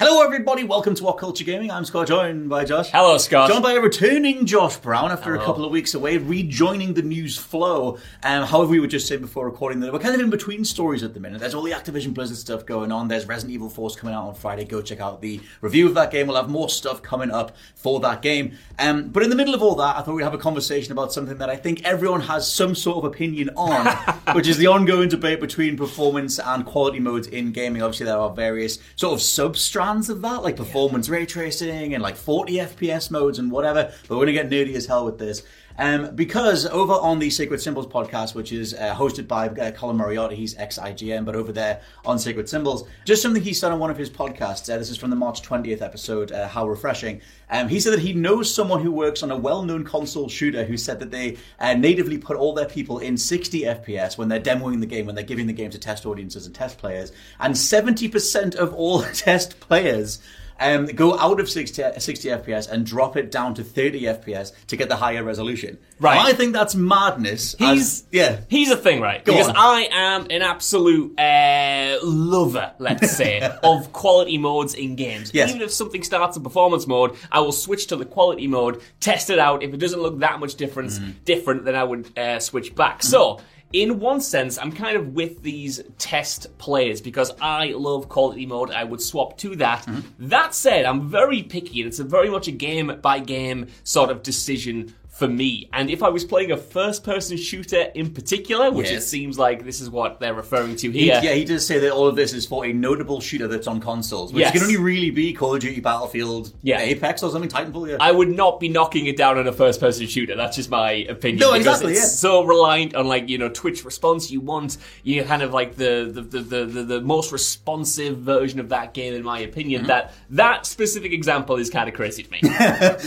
Hello, everybody. Welcome to What Culture Gaming. I'm Scott, joined by Josh. Hello, Scott. Joined by a returning Josh Brown after a couple of weeks away, rejoining the news flow. Um, however, we were just saying before recording that we're kind of in between stories at the minute. There's all the Activision Blizzard stuff going on. There's Resident Evil 4 coming out on Friday. Go check out the review of that game. We'll have more stuff coming up for that game. Um, but in the middle of all that, I thought we'd have a conversation about something that I think everyone has some sort of opinion on, which is the ongoing debate between performance and quality modes in gaming. Obviously, there are various sort of sub strands of that, like performance ray tracing and like 40 FPS modes and whatever. But we're to get nerdy as hell with this. Um, because over on the Sacred Symbols podcast, which is uh, hosted by uh, Colin Moriarty, he's ex IGN, but over there on Sacred Symbols, just something he said on one of his podcasts. Uh, this is from the March 20th episode, uh, How Refreshing. Um, he said that he knows someone who works on a well known console shooter who said that they uh, natively put all their people in 60 FPS when they're demoing the game, when they're giving the game to test audiences and test players. And 70% of all test players um, go out of 60, 60 FPS and drop it down to 30 FPS to get the higher resolution. Right. I think that's madness. He's as- yeah. He's a thing, right? Go because on. I am an absolute uh, lover, let's say, of quality modes in games. Yes. Even if something starts in performance mode, I will switch to the quality mode, test it out. If it doesn't look that much difference, Mm-hmm. different, then I would uh, switch back. So. In one sense, I'm kind of with these test players because I love quality mode. I would swap to that. Mm-hmm. That said, I'm very picky, and it's a very much a game by game sort of decision for me. And if I was playing a first person shooter in particular, which it seems like this is what they're referring to He- here. yeah, he does say that all of this is for a notable shooter that's on consoles, which Yes. can only really be Call of Duty, Battlefield, Yeah. Apex, or something, Titanfall. Yeah. I would not be knocking it down on a first person shooter. That's just my opinion. No, exactly, It's yeah. so reliant on like, you know, Twitch response. You want you kind of like the the, the, the, the, the most responsive version of that game, in my opinion. Mm-hmm. That that specific example is kind of crazy to me.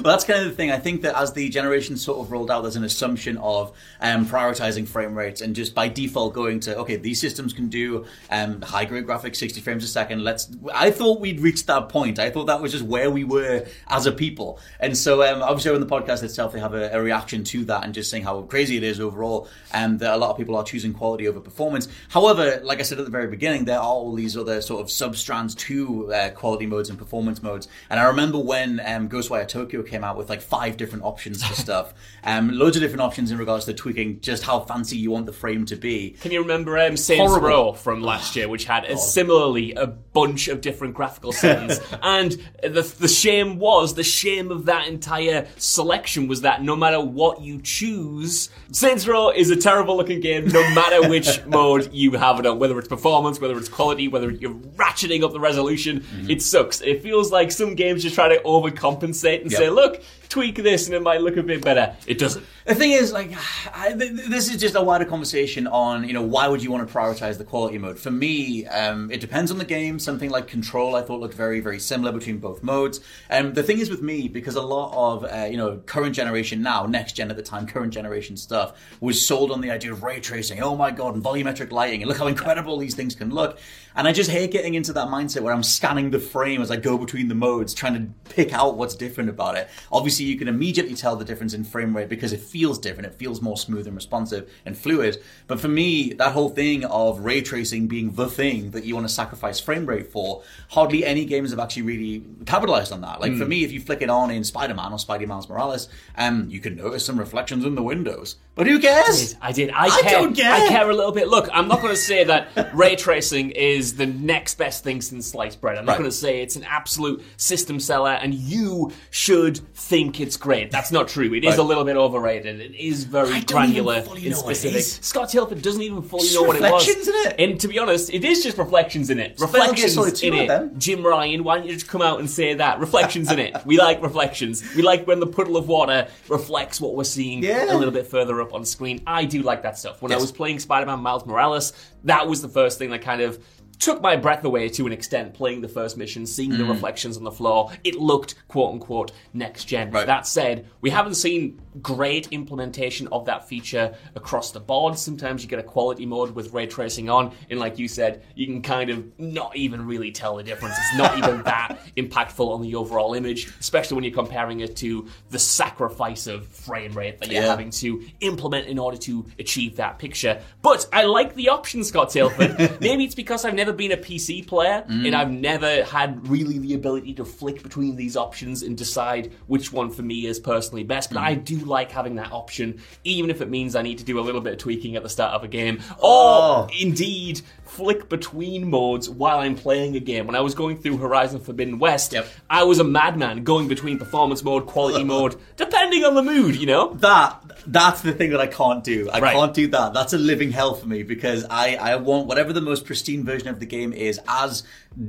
Well, that's kind of the thing. I think that as the generation sort of rolled out, there's an assumption of um, prioritizing frame rates and just by default going to okay, these systems can do um, high grade graphics, 60 frames a second. Let's. I thought we'd reached that point. I thought that was just where we were as a people. And so, um, obviously, on the podcast itself, they have a, a reaction to that and just saying how crazy it is overall, and that a lot of people are choosing quality over performance. However, like I said at the very beginning, there are all these other sort of sub strands to uh, quality modes and performance modes. And I remember when um, Ghostwire Tokyo came out with like five different options for stuff, um, loads of different options in regards to tweaking just how fancy you want the frame to be. Can you remember um, Saints Horrible. Row from last year, which had a, similarly a bunch of different graphical settings? and the, the shame was, the shame of that entire selection was that no matter what you choose, Saints Row is a terrible looking game no matter which mode you have it on, whether it's performance, whether it's quality, whether you're ratcheting up the resolution. Mm-hmm. It sucks. It feels like some games just try to overcompensate and Yep. say, look, tweak this and it might look a bit better. It doesn't. The thing is, like, I, th- th- this is just a wider conversation on, you know, why would you want to prioritize the quality mode? For me, um, it depends on the game. Something like Control, I thought looked very, very similar between both modes. Um, the thing is with me, because a lot of, uh, you know, current generation now, next gen at the time, current generation stuff was sold on the idea of ray tracing. Oh my god, and volumetric lighting, and look how incredible these things can look. And I just hate getting into that mindset where I'm scanning the frame as I go between the modes, trying to pick out what's different about it. Obviously, you can immediately tell the difference in frame rate because it feels different. It feels more smooth and responsive and fluid. But for me, that whole thing of ray tracing being the thing that you want to sacrifice frame rate for, hardly any games have actually really capitalized on that. Like for me, if you flick it on in Spider-Man or Spidey Miles Morales, um, you can notice some reflections in the windows. But who cares? I did. I, I care. don't care. I care a little bit. Look, I'm not going to say that ray tracing is the next best thing since sliced bread. I'm not Right. going to say it's an absolute system seller and you should think it's great. That's not true. It is Right. a little bit overrated. It is very I don't granular even fully and know what it specific. is. Scott Tilford doesn't even fully Just know what it was. reflections in it. And to be honest, it is just reflections in it. Metal Gear Reflections 2 in of it. them. Jim Ryan, why don't you just come out and say that? Reflections in it. We like reflections. We like when the puddle of water reflects what we're seeing Yeah. a little bit further up on screen. I do like that stuff. When I Yes. was playing Spider-Man Miles Morales, that was the first thing that kind of took my breath away to an extent playing the first mission, seeing Mm. the reflections on the floor. It looked quote unquote next gen. Right. That said, we haven't seen great implementation of that feature across the board. Sometimes you get a quality mode with ray tracing on, and like you said, you can kind of not even really tell the difference. It's not even that impactful on the overall image, especially when you're comparing it to the sacrifice of frame rate that you're Yeah. having to implement in order to achieve that picture. But I like the option, Scott Tilford. Maybe it's because I've never been a PC player mm. and I've never had really the ability to flick between these options and decide which one for me is personally best. But I mm. do like having that option, even if it means I need to do a little bit of tweaking at the start of a game. Oh. Indeed flick between modes while I'm playing a game. When I was going through Horizon Forbidden West, Yep. I was a madman going between performance mode, quality mode, depending on the mood, you know? that that's the thing that I can't do. I Right. can't do that. That's a living hell for me because I I want whatever the most pristine version of the game is as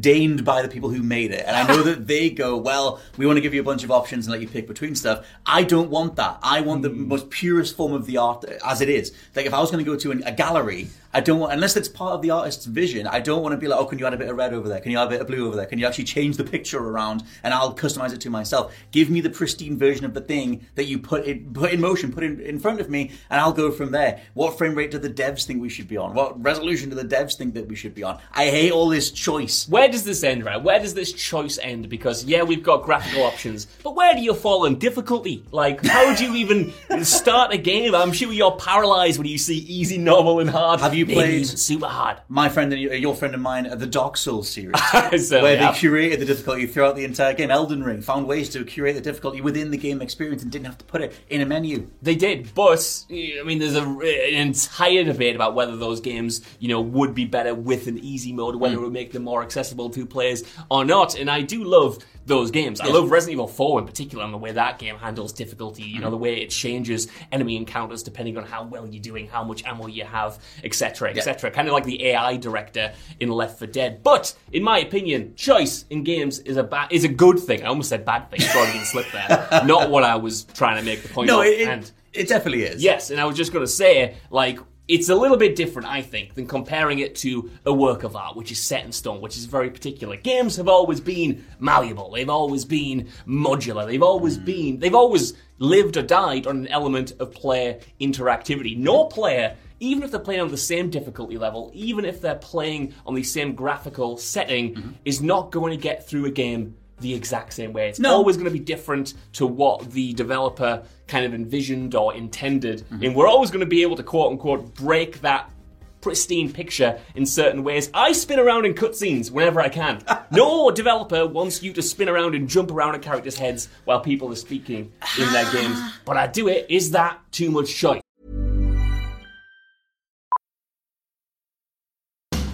deigned by the people who made it. And I know that they go, well, we want to give you a bunch of options and let you pick between stuff. I don't want that. I want the hmm. most purest form of the art as it is. Like if I was going to go to an, a gallery, I don't want unless it's part of the artist's vision. I don't want to be like, oh, can you add a bit of red over there? Can you add a bit of blue over there? Can you actually change the picture around and I'll customize it to myself? Give me the pristine version of the thing that you put in, put in motion, put in, in front of me, and I'll go from there. What frame rate do the devs think we should be on? What resolution do the devs think that we should be on? I hate all this choice. Where does this end, right? Where does this choice end? Because yeah, we've got graphical options, but where do you fall in difficulty? Like, how do you even start a game? I'm sure you're paralyzed when you see easy, normal, and hard. Have you played- super hard? My friend and your friend of mine, the Dark Souls series. Where they curated the difficulty throughout the entire game. Elden Ring found ways to curate the difficulty within the game experience and didn't have to put it in a menu. They did, but I mean, there's a, an entire debate about whether those games, you know, would be better with an easy mode, whether Hmm. it would make them more accessible to players or not. And I do love those games. I love Resident Evil 4 in particular, and the way that game handles difficulty. You know, mm-hmm. the way it changes enemy encounters depending on how well you're doing, how much ammo you have, etc., etc. Kind of like the AI director in Left 4 Dead. But in my opinion, choice in games is a ba- is a good thing. I almost said bad thing. Freudian slip there. Not what I was trying to make the point No, of. it, and it, it definitely is. Yes, and I was just going to say, like, it's a little bit different, I think, than comparing it to a work of art, which is set in stone, which is very particular. Games have always been malleable. They've always been modular. They've always mm. been, they've always lived or died on an element of player interactivity. No player, even if they're playing on the same difficulty level, even if they're playing on the same graphical setting, mm-hmm. is not going to get through a game the exact same way. It's No. always going to be different to what the developer kind of envisioned or intended. Mm-hmm. And we're always going to be able to quote unquote break that pristine picture in certain ways. I spin around in cutscenes whenever I can. no developer wants you to spin around and jump around at characters' heads while people are speaking in their games. But I do it. Is that too much choice?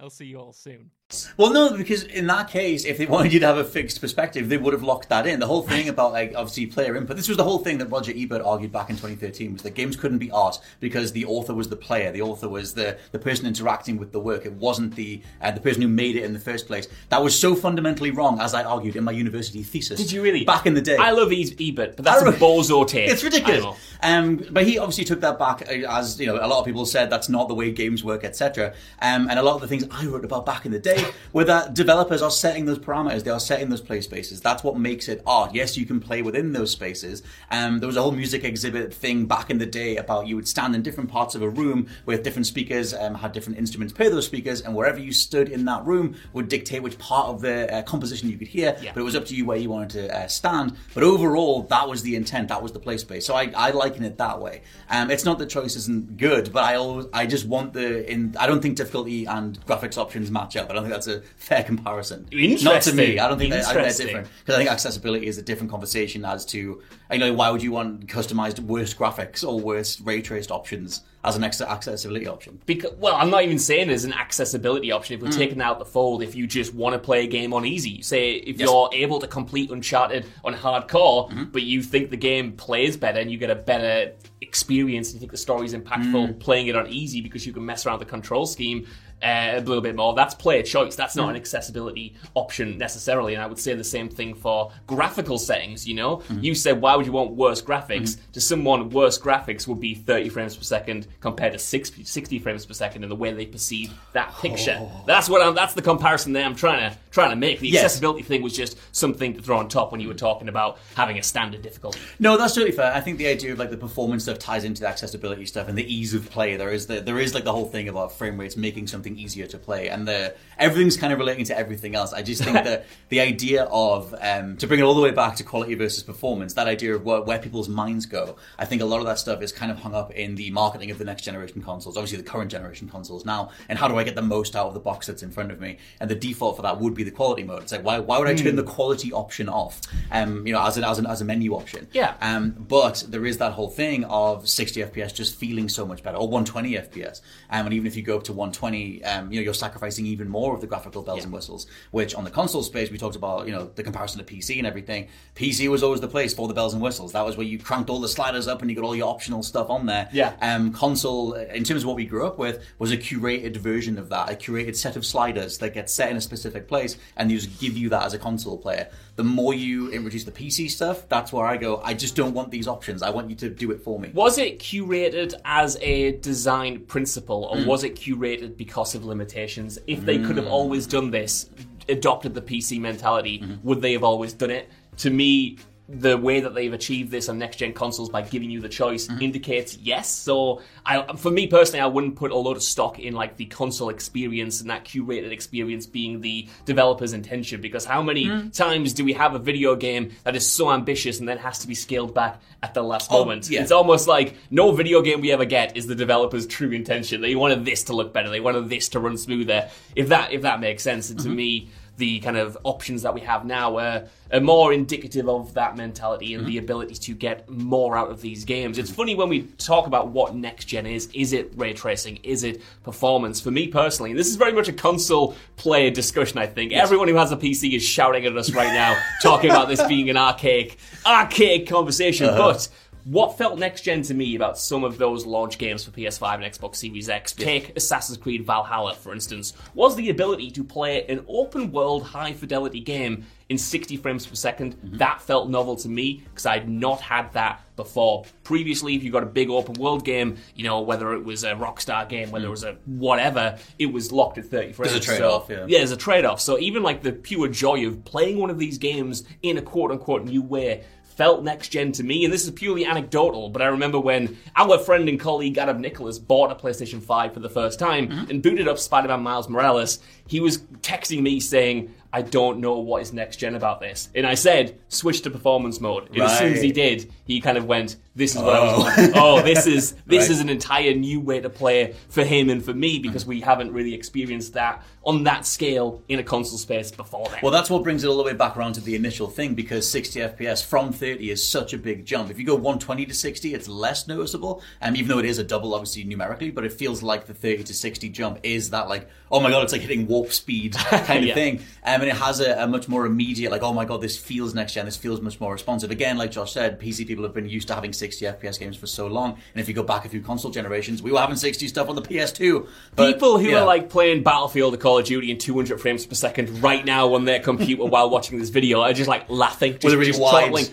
I'll see you all soon. Well, no, because in that case, if they wanted you to have a fixed perspective, they would have locked that in. The whole thing about like obviously player input. This was the whole thing that Roger Ebert argued back in 2013 was that games couldn't be art because the author was the player, the author was the the person interacting with the work. It wasn't the uh, the person who made it in the first place. That was so fundamentally wrong, as I argued in my university thesis. Did you really? Back in the day, I love Ebert, but that's a bozo take. It's ridiculous. Um, but he obviously took that back, uh, as you know, a lot of people said that's not the way games work, etc. Um, and a lot of the things I wrote about back in the day where that developers are setting those parameters, they are setting those play spaces. That's what makes it art. Yes, you can play within those spaces. Um, there was a whole music exhibit thing back in the day about you would stand in different parts of a room with different speakers, um, had different instruments play those speakers, and wherever you stood in that room would dictate which part of the uh, composition you could hear. Yeah. But it was up to you where you wanted to uh, stand. But overall, that was the intent. That was the play space. So I, I liken it that way. Um, it's not that choice isn't good, but I always I just want the in. I don't think difficulty and graphics options match up. I don't think that's a fair comparison. Not to me. I don't think, that, I they're different because I think accessibility is a different conversation as to you know why would you want customized worse graphics or worse ray traced options as an ex- accessibility option. Because, well, I'm not even saying there's an accessibility option. If we're hmm. taking out the fold, if you just want to play a game on easy, say if Yes. you're able to complete Uncharted on hardcore, hmm. but you think the game plays better and you get a better experience, and you think the story's impactful hmm. playing it on easy because you can mess around the control scheme. Uh, a little bit more. That's player choice. That's not an mm. accessibility option necessarily. And I would say the same thing for graphical settings. You know, mm-hmm. you said why would you want worse graphics? Mm-hmm. To someone, worse graphics would be 30 frames per second compared to 60, 60 frames per second in the way they perceive that picture. Oh. That's what I'm. That's the comparison that I'm trying to trying to make. The Yes. accessibility thing was just something to throw on top when you were mm. talking about having a standard difficulty. No, that's totally fair. I think the idea of like the performance stuff ties into the accessibility stuff and the ease of play. There is the, there is like the whole thing about frame rates making something easier to play, and the everything's kind of relating to everything else. I just think that the idea of um, to bring it all the way back to quality versus performance, that idea of where, where people's minds go. I think a lot of that stuff is kind of hung up in the marketing of the next generation consoles, obviously the current generation consoles now, and how do I get the most out of the box that's in front of me? And the default for that would be the quality mode. It's like why why would I turn the quality option off? Um, you know, as an as an as a menu option. Yeah. Um, but there is that whole thing of 60 FPS just feeling so much better, or 120 FPS. Um, and even if you go up to 120, um, you know, you're sacrificing even more of the graphical bells and whistles. Which on the console space, we talked about, you know, the comparison to PC and everything. PC was always the place for the bells and whistles. That was where you cranked all the sliders up and you got all your optional stuff on there. Yeah. Um, console, in terms of what we grew up with, was a curated version of that, a curated set of sliders that get set in a specific place, and they just give you that as a console player. The more you introduce the PC stuff, that's where I go. I just don't want these options. I want you to do it for me. Was it curated as a design principle, or was it curated because of limitations? If they could have always done this, adopted the PC mentality, mm-hmm. would they have always done it? To me, the way that they've achieved this on next gen consoles by giving you the choice mm-hmm. indicates yes. So, I, for me personally, I wouldn't put a lot of stock in like the console experience and that curated experience being the developer's intention. Because how many mm-hmm. times do we have a video game that is so ambitious and then has to be scaled back at the last oh, moment? yeah. It's almost like no video game we ever get is the developer's true intention. They wanted this to look better. They wanted this to run smoother. If that if that makes sense, and to mm-hmm. me, the kind of options that we have now are, are more indicative of that mentality and the mm-hmm. ability to get more out of these games. It's funny when we talk about what next gen is. Is it ray tracing? Is it performance? For me personally, this is very much a console player discussion. I think everyone who has a PC is shouting at us right now, talking about this being an archaic, archaic conversation, uh-huh. but. What felt next gen to me about some of those launch games for PS5 and Xbox Series X, take Assassin's Creed Valhalla for instance, was the ability to play an open world high fidelity game in 60 frames per 2nd mm-hmm. That felt novel to me because I'd not had that before. Previously, if you got a big open world game, you know, whether it was a Rockstar game, whether it mm. was a whatever, it was locked at 30 frames. There's a trade-off, So- yeah. yeah, there's a trade off. So even like the pure joy of playing one of these games in a quote unquote new way felt next gen to me. And this is purely anecdotal, but I remember when our friend and colleague Adam Nicholas bought a PlayStation 5 for the first time Mm-hmm. and booted up Spider Man Miles Morales, he was texting me saying, I don't know what is next gen about this. And I said, switch to performance mode. And as soon as he did, he kind of went, This is what I was wanting. Oh, this is this Right. is an entire new way to play for him and for me because we haven't really experienced that on that scale in a console space before then. Well, that's what brings it all the way back around to the initial thing because 60 FPS from 30 is such a big jump. If you go 120 to 60, it's less noticeable, um, even though it is a double, obviously, numerically, but it feels like the 30 to 60 jump is that, like, oh my god, it's like hitting warp speed kind of Yeah. thing. Um, and it has a, a much more immediate, like, oh my god, this feels next gen, this feels much more responsive. Again, like Josh said, PC people have been used to having 60 FPS games for so long, and if you go back a few console generations, we were having 60 stuff on the PS2. But, People who yeah. are like playing Battlefield or Call of Duty in 200 frames per second right now on their computer while watching this video are just like laughing, just, really just.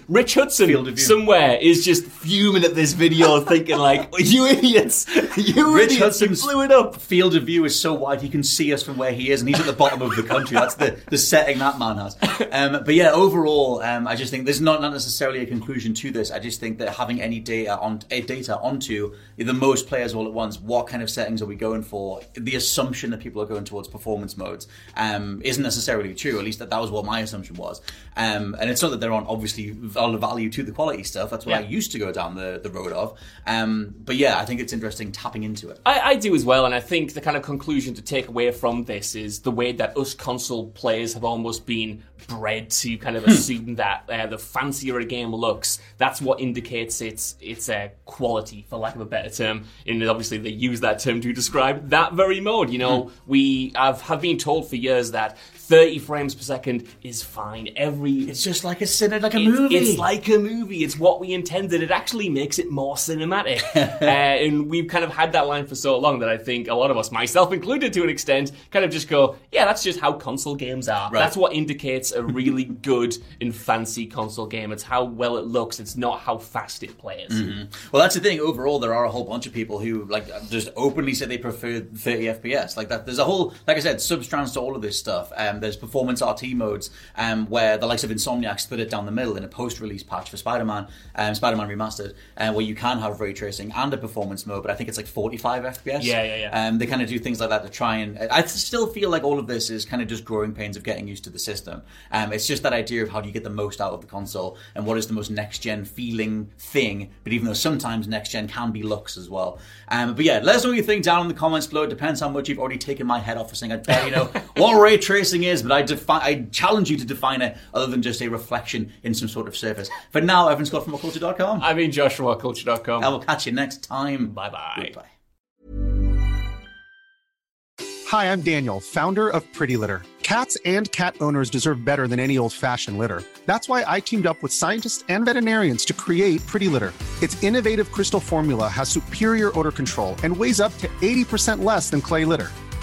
Rich Hudson field of view. somewhere is just fuming at this video, thinking like, "You idiots! You Rich idiots! You Hudson's blew it up." field of view is so wide he can see us from where he is, and he's at the bottom of the country. That's the, the setting that man has. Um, but yeah, overall, um, I just think there's not, not necessarily a conclusion to this. I just think that having any data on data onto the most players all at once, what kind of settings are we going for? The assumption that people are going towards performance modes um, isn't necessarily true. At least that, that was what my assumption was. Um, and it's not that there aren't obviously a lot value to the quality stuff. That's what I used to go down the, the road of. Um, but yeah, I think it's interesting tapping into it. I, I do as well, and I think the kind of conclusion to take away from this is the way that us console players have almost been bred to kind of assume that uh, the fancier a game looks, that's what indicates its its uh, quality, for lack of a better term. And obviously, they use that term to describe that very mode. You know, we have, have been told for years that 30 frames per second is fine. Every It's just like a cine, like a it's, movie. It's like a movie. It's what we intended. It actually makes it more cinematic. uh, and we've kind of had that line for so long that I think a lot of us, myself included to an extent, kind of just go, yeah, that's just how console games are. Right. That's what indicates a really good and fancy console game. It's how well it looks. It's not how fast it plays. Well, that's the thing. Overall, there are a whole bunch of people who like just openly say they prefer 30 FPS. Like that, there's a whole, like I said, substrands to all of this stuff. Um, there's performance RT modes um, where the likes of Insomniac split it down the middle in a post-release patch for Spider-Man, um, Spider-Man Remastered, uh, where you can have ray tracing and a performance mode, but I think it's like 45 FPS. Yeah, yeah, yeah. Um, they kind of do things like that to try and. I still feel like all of this is kind of just growing pains of getting used to the system. Um, it's just that idea of how do you get the most out of the console and what is the most next gen feeling thing. But even though sometimes next gen can be looks as well. Um, but yeah, let us know what you think down in the comments below. It depends how much you've already taken my head off for saying I barely know what ray tracing is, but I define. I challenge you to define it other than just a reflection in some sort of surface. For now, Evan Scott from oculture.com. I mean, Joshua, WhatCulture.com. And we'll catch you next time. Bye-bye. Goodbye. Hi, I'm Daniel, founder of Pretty Litter. Cats and cat owners deserve better than any old fashioned litter. That's why I teamed up with scientists and veterinarians to create Pretty Litter. Its innovative crystal formula has superior odor control and weighs up to 80% less than clay litter.